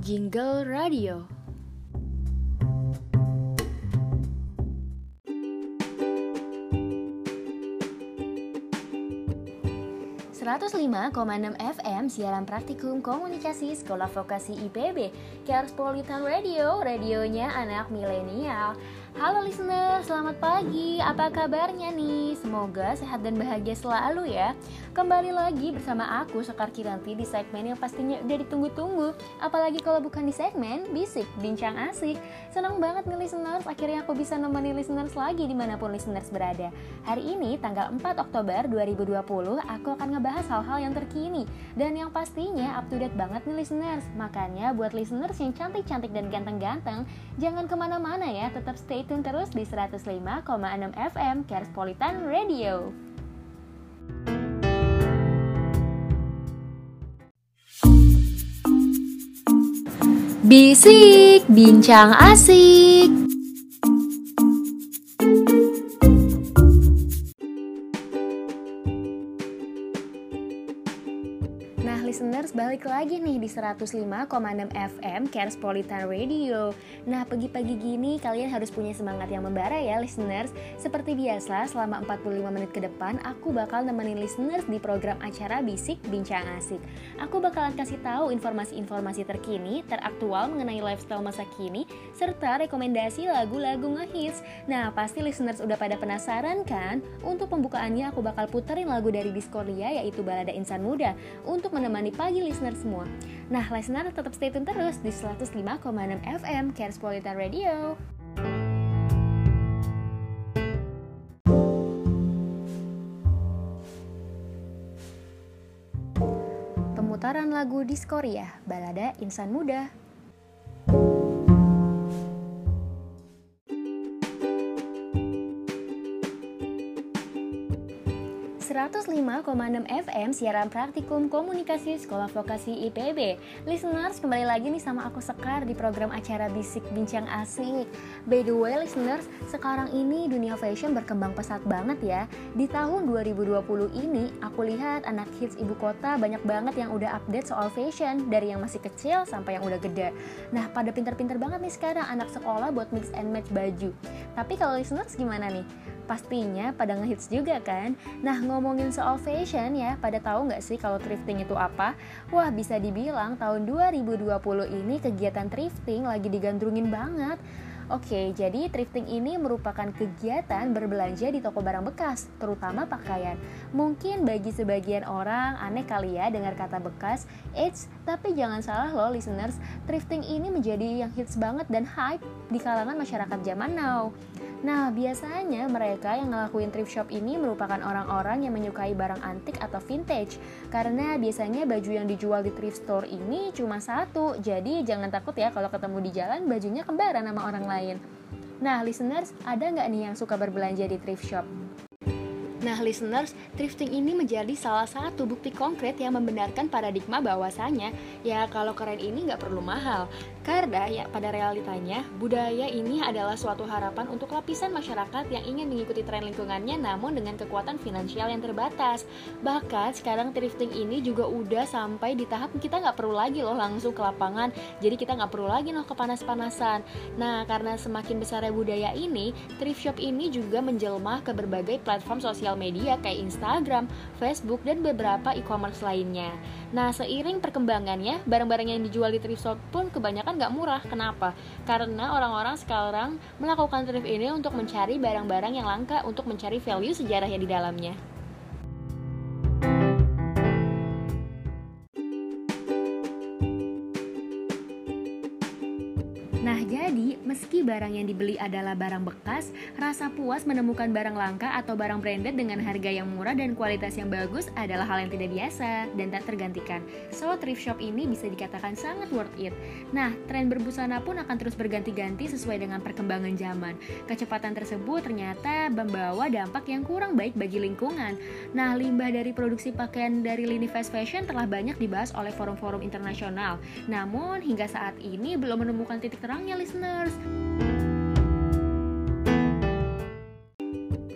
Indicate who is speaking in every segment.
Speaker 1: Jingle Radio. 105,6 FM siaran praktikum komunikasi Sekolah Vokasi IPB Kerspolitan Radio, radionya anak milenial Halo listener, selamat pagi. Apa kabarnya nih? Semoga sehat dan bahagia selalu ya. Kembali lagi bersama aku Sekar Kiranti di segmen yang pastinya udah ditunggu-tunggu. Apalagi kalau bukan di segmen Bisik Bincang Asik. Senang banget nih listeners, akhirnya aku bisa nemenin listeners lagi di mana pun listeners berada. Hari ini tanggal 4 Oktober 2020, aku akan ngebahas hal-hal yang terkini dan yang pastinya up to date banget nih listeners. Makanya buat listeners yang cantik-cantik dan ganteng-ganteng, jangan ke mana-mana ya, tetap stay stay tune terus di 105,6 FM Kerspolitan Radio. Bisik, bincang asik. Lagi nih di 105,6 FM Kerspolitan Radio. Nah, pagi-pagi gini kalian harus punya semangat yang membara ya listeners. Seperti biasa, selama 45 menit ke depan aku bakal nemenin listeners di program acara Bisik Bincang Asik. Aku bakalan kasih tahu informasi-informasi terkini, teraktual mengenai lifestyle masa kini, serta rekomendasi lagu-lagu ngehits. Nah, pasti listeners udah pada penasaran kan? Untuk pembukaannya aku bakal puterin lagu dari Discordia yaitu Balada Insan Muda untuk menemani pagi listener semua. Nah, listener tetap stay tune terus di 105,6 FM Carespolitan Radio. Pemutaran lagu Diskoria, Balada Insan Muda 105,6 FM siaran praktikum komunikasi Sekolah Vokasi IPB. Listeners, kembali lagi nih sama aku Sekar di program acara Bisik Bincang Asik. By the way, listeners, sekarang ini dunia fashion berkembang pesat banget ya. Di tahun 2020 ini, aku lihat anak hits ibu kota banyak banget yang udah update soal fashion dari yang masih kecil sampai yang udah gede. Nah, pada pinter-pinter banget nih sekarang anak sekolah buat mix and match baju. Tapi kalau listeners gimana nih? Pastinya pada ngehits juga kan? Nah ngomongin soal fashion ya, pada tahu nggak sih kalau thrifting itu apa? Wah bisa dibilang tahun 2020 ini kegiatan thrifting lagi digandrungin banget. Oke, jadi thrifting ini merupakan kegiatan berbelanja di toko barang bekas, terutama pakaian. Mungkin bagi sebagian orang aneh kali ya dengar kata bekas, eits, tapi jangan salah loh listeners, thrifting ini menjadi yang hits banget dan hype di kalangan masyarakat zaman now. Nah, biasanya mereka yang ngelakuin thrift shop ini merupakan orang-orang yang menyukai barang antik atau vintage karena biasanya baju yang dijual di thrift store ini cuma satu. Jadi jangan takut ya kalau ketemu di jalan bajunya kembaran sama orang lain. Nah, listeners, ada nggak nih yang suka berbelanja di thrift shop? Nah, listeners, thrifting ini menjadi salah satu bukti konkret yang membenarkan paradigma bahwasanya ya kalau keren ini nggak perlu mahal. Karena ya pada realitanya, budaya ini adalah suatu harapan untuk lapisan masyarakat yang ingin mengikuti tren lingkungannya namun dengan kekuatan finansial yang terbatas. Bahkan sekarang thrifting ini juga udah sampai di tahap kita nggak perlu lagi loh langsung ke lapangan, jadi kita nggak perlu lagi loh kepanas-panasan. Nah, karena semakin besarnya budaya ini, thrift shop ini juga menjelma ke berbagai platform sosial sosial media kayak Instagram, Facebook, dan beberapa e-commerce lainnya. Nah, seiring perkembangannya, barang-barang yang dijual di thrift shop pun kebanyakan nggak murah. Kenapa? Karena orang-orang sekarang melakukan thrift ini untuk mencari barang-barang yang langka untuk mencari value sejarah yang di dalamnya. Meski barang yang dibeli adalah barang bekas, rasa puas menemukan barang langka atau barang branded dengan harga yang murah dan kualitas yang bagus adalah hal yang tidak biasa dan tak tergantikan. So, thrift shop ini bisa dikatakan sangat worth it. Nah, tren berbusana pun akan terus berganti-ganti sesuai dengan perkembangan zaman. Kecepatan tersebut ternyata membawa dampak yang kurang baik bagi lingkungan. Nah, limbah dari produksi pakaian dari lini fast fashion telah banyak dibahas oleh forum-forum internasional. Namun, hingga saat ini belum menemukan titik terangnya listeners.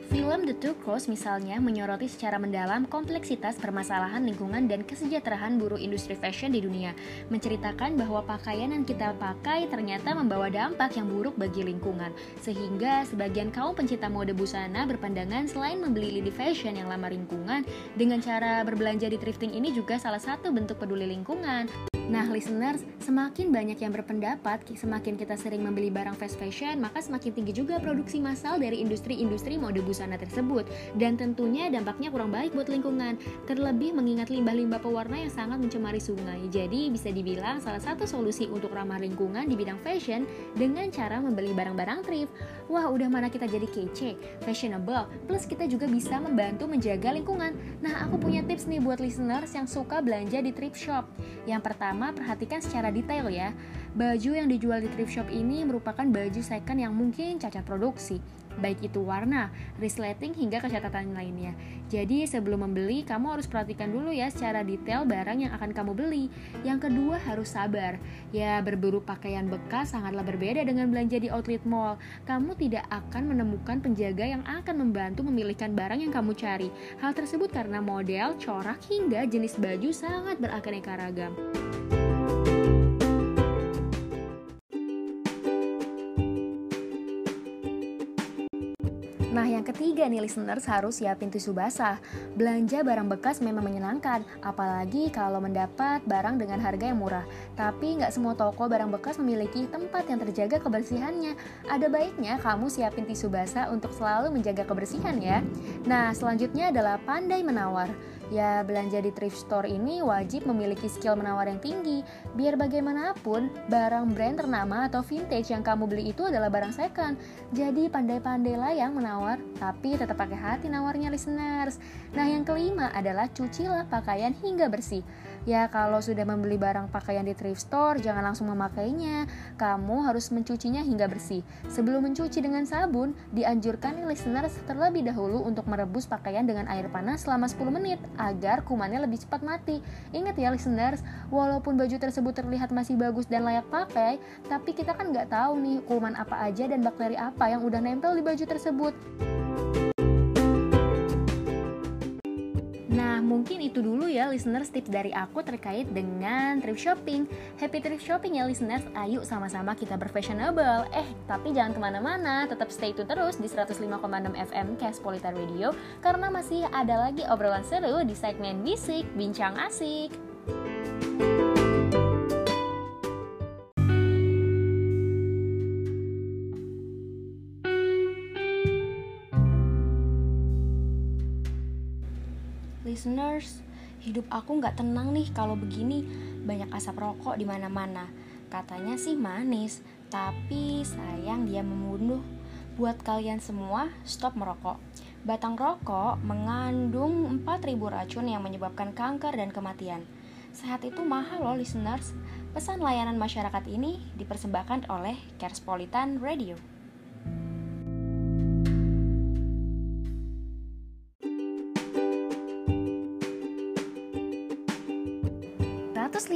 Speaker 1: Film The Tukos misalnya menyoroti secara mendalam kompleksitas permasalahan lingkungan dan kesejahteraan buruh industri fashion di dunia, menceritakan bahwa pakaian yang kita pakai ternyata membawa dampak yang buruk bagi lingkungan, sehingga sebagian kaum pencinta mode busana berpandangan selain membeli lini fashion yang lama lingkungan, dengan cara berbelanja di thrifting ini juga salah satu bentuk peduli lingkungan. Nah, listeners, semakin banyak yang berpendapat, semakin kita sering membeli barang fast fashion, maka semakin tinggi juga produksi massal dari industri-industri mode busana tersebut. Dan tentunya dampaknya kurang baik buat lingkungan, terlebih mengingat limbah-limbah pewarna yang sangat mencemari sungai. Jadi, bisa dibilang salah satu solusi untuk ramah lingkungan di bidang fashion dengan cara membeli barang-barang thrift. Wah, udah mana kita jadi kece, fashionable, plus kita juga bisa membantu menjaga lingkungan. Nah, aku punya tips nih buat listeners yang suka belanja di thrift shop. Yang pertama, Pertama, perhatikan secara detail ya. Baju yang dijual di thrift shop ini merupakan baju second yang mungkin cacat produksi, baik itu warna, resleting hingga kecatatan lainnya. Jadi sebelum membeli, kamu harus perhatikan dulu ya secara detail barang yang akan kamu beli. Yang kedua harus sabar. Ya, berburu pakaian bekas sangatlah berbeda dengan belanja di outlet mall. Kamu tidak akan menemukan penjaga yang akan membantu memilihkan barang yang kamu cari. Hal tersebut karena model, corak hingga jenis baju sangat beraneka ragam. Nah, yang ketiga nih listeners harus siapin tisu basah. Belanja barang bekas memang menyenangkan, apalagi kalau mendapat barang dengan harga yang murah. Tapi nggak semua toko barang bekas memiliki tempat yang terjaga kebersihannya. Ada baiknya kamu siapin tisu basah untuk selalu menjaga kebersihan ya. Nah, selanjutnya adalah pandai menawar. Ya, belanja di thrift store ini wajib memiliki skill menawar yang tinggi. Biar bagaimanapun, barang brand ternama atau vintage yang kamu beli itu adalah barang second. Jadi pandai-pandailah yang menawar, tapi tetap pakai hati nawarnya listeners. Nah, yang kelima adalah cucilah pakaian hingga bersih. Ya, kalau sudah membeli barang pakaian di thrift store, jangan langsung memakainya. Kamu harus mencucinya hingga bersih. Sebelum mencuci dengan sabun, dianjurkan listeners terlebih dahulu untuk merebus pakaian dengan air panas selama 10 menit agar kumannya lebih cepat mati. Ingat ya listeners, walaupun baju tersebut terlihat masih bagus dan layak pakai, tapi kita kan nggak tahu nih kuman apa aja dan bakteri apa yang udah nempel di baju tersebut. Mungkin itu dulu ya listeners tips dari aku terkait dengan thrift shopping. Happy thrift shopping ya listeners, ayo sama-sama kita berfashionable. Eh, tapi jangan ke mana-mana, tetap stay tune terus di 105,6 FM Caspolita Radio karena masih ada lagi obrolan seru di segmen Bisik Bincang Asik. Listeners, hidup aku nggak tenang nih kalau begini, banyak asap rokok di mana-mana. Katanya sih manis, tapi sayang dia membunuh. Buat kalian semua, stop merokok. Batang rokok mengandung 4000 racun yang menyebabkan kanker dan kematian. Sehat itu mahal loh listeners. Pesan layanan masyarakat ini dipersembahkan oleh Kerspolitan Radio.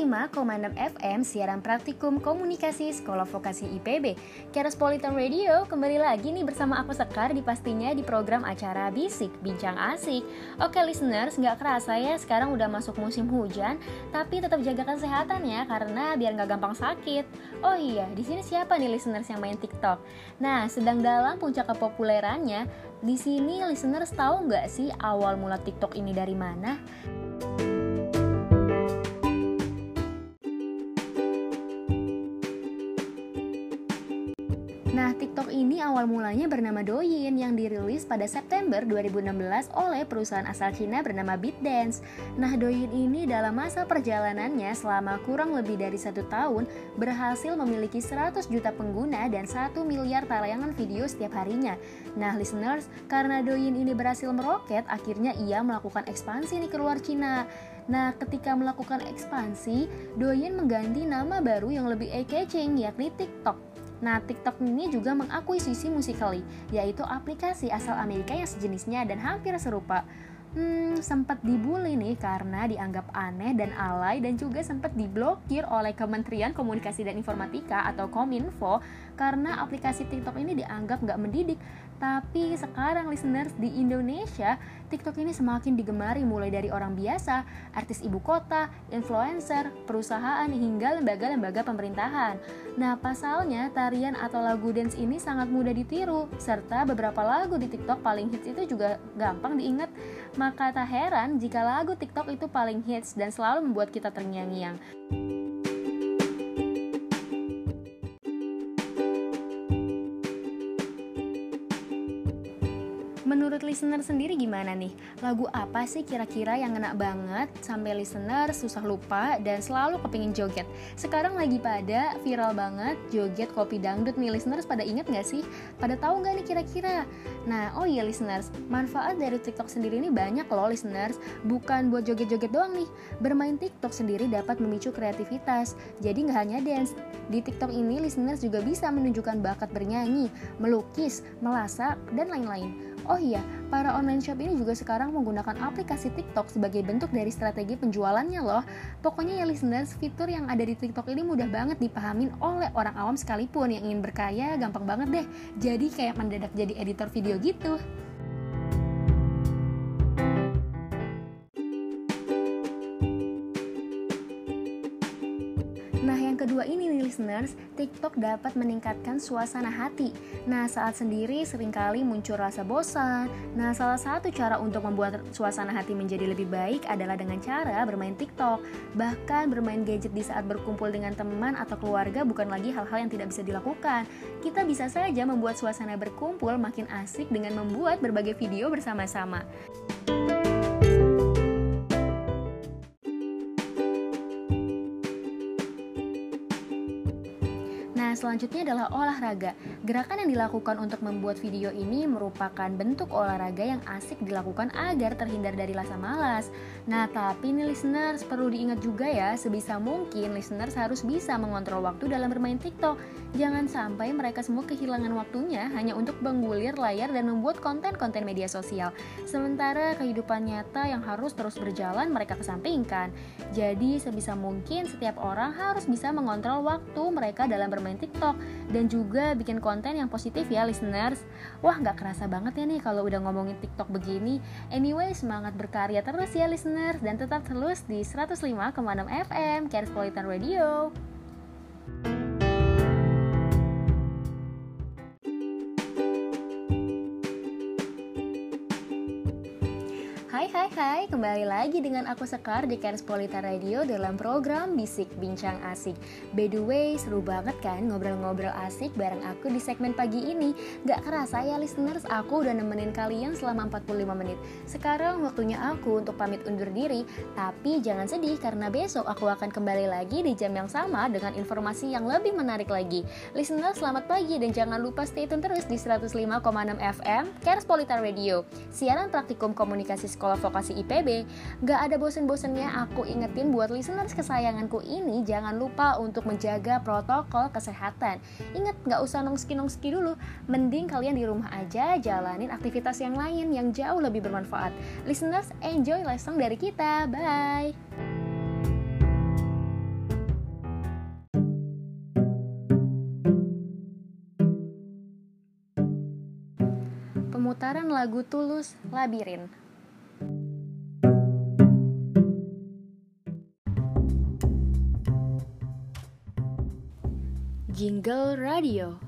Speaker 1: 105,6 FM siaran praktikum komunikasi Sekolah Vokasi IPB. Kerespolitan Radio kembali lagi nih bersama aku Sekar di pastinya di program acara Bisik Bincang Asik. Oke listeners, nggak kerasa ya sekarang udah masuk musim hujan, tapi tetap jaga kesehatan ya karena biar nggak gampang sakit. Oh iya, di sini siapa nih listeners yang main TikTok? Nah, sedang dalam puncak kepopulerannya, di sini listeners tahu nggak sih awal mula TikTok ini dari mana? Awal mulanya bernama Douyin yang dirilis pada September 2016 oleh perusahaan asal Cina bernama BitDance. Nah, Douyin ini dalam masa perjalanannya selama kurang lebih dari satu tahun berhasil memiliki 100 juta pengguna dan 1 miliar tayangan video setiap harinya. Nah, listeners, karena Douyin ini berhasil meroket, akhirnya ia melakukan ekspansi nih keluar Cina. Nah, ketika melakukan ekspansi, Douyin mengganti nama baru yang lebih eye-catching yakni TikTok. Nah, TikTok ini juga mengakuisisi Musical.ly, yaitu aplikasi asal Amerika yang sejenisnya dan hampir serupa. Hmm, sempat dibully nih karena dianggap aneh dan alay dan juga sempat diblokir oleh Kementerian Komunikasi dan Informatika atau Kominfo karena aplikasi TikTok ini dianggap nggak mendidik. Tapi sekarang listeners di Indonesia, TikTok ini semakin digemari mulai dari orang biasa, artis ibu kota, influencer, perusahaan hingga lembaga-lembaga pemerintahan. Nah, pasalnya tarian atau lagu dance ini sangat mudah ditiru, serta beberapa lagu di TikTok paling hits itu juga gampang diingat. Maka tak heran jika lagu TikTok itu paling hits dan selalu membuat kita terngiang-ngiang. Listener sendiri gimana nih? Lagu apa sih kira-kira yang ngena banget sampai listener susah lupa dan selalu kepingin joget? Sekarang lagi pada viral banget joget kopi dangdut nih listeners pada inget gak sih? Pada tahu gak nih kira-kira? Nah, oh iya listeners, manfaat dari TikTok sendiri ini banyak loh listeners. Bukan buat joget-joget doang nih. Bermain TikTok sendiri dapat memicu kreativitas. Jadi nggak hanya dance. Di TikTok ini listeners juga bisa menunjukkan bakat bernyanyi, melukis, melasak, dan lain-lain. Oh iya, para online shop ini juga sekarang menggunakan aplikasi TikTok sebagai bentuk dari strategi penjualannya loh. Pokoknya ya listeners, fitur yang ada di TikTok ini mudah banget dipahamin oleh orang awam sekalipun yang ingin berkaya, gampang banget deh. Jadi kayak mendadak jadi editor video gitu. Kedua ini nih listeners, TikTok dapat meningkatkan suasana hati. Nah, saat sendiri sering kali muncul rasa bosan. Nah, salah satu cara untuk membuat suasana hati menjadi lebih baik adalah dengan cara bermain TikTok. Bahkan bermain gadget di saat berkumpul dengan teman atau keluarga bukan lagi hal-hal yang tidak bisa dilakukan. Kita bisa saja membuat suasana berkumpul makin asik dengan membuat berbagai video bersama-sama. Selanjutnya adalah olahraga. Gerakan yang dilakukan untuk membuat video ini merupakan bentuk olahraga yang asik dilakukan agar terhindar dari rasa malas. Nah, tapi nih listeners perlu diingat juga ya, sebisa mungkin listeners harus bisa mengontrol waktu dalam bermain TikTok. Jangan sampai mereka semua kehilangan waktunya hanya untuk menggulir layar dan membuat konten-konten media sosial. Sementara kehidupan nyata yang harus terus berjalan mereka kesampingkan. Jadi sebisa mungkin setiap orang harus bisa mengontrol waktu mereka dalam bermain TikTok dan juga bikin konten yang positif ya listeners. Wah nggak kerasa banget ya nih kalau udah ngomongin TikTok begini. Anyway semangat berkarya terus ya listeners dan tetap terus di 105,6 FM Carespolitan Radio. Hai hai kembali lagi dengan aku Sekar di Polita Radio dalam program Bisik Bincang Asik. By the way, seru banget kan ngobrol-ngobrol asik bareng aku di segmen pagi ini. Gak kerasa ya listeners, aku udah nemenin kalian selama 45 menit. Sekarang waktunya aku untuk pamit undur diri. Tapi jangan sedih karena besok aku akan kembali lagi di jam yang sama dengan informasi yang lebih menarik lagi. Listeners, selamat pagi dan jangan lupa stay tune terus di 105,6 FM Polita Radio. Siaran praktikum komunikasi sekolah vokasi IPB, gak ada bosen-bosennya aku ingetin buat listeners kesayanganku ini jangan lupa untuk menjaga protokol kesehatan. Ingat gak usah nongski-nongski dulu, mending kalian di rumah aja jalanin aktivitas yang lain yang jauh lebih bermanfaat. Listeners, enjoy lesson dari kita. Bye! Pemutaran lagu Tulus Labirin Jingle Radio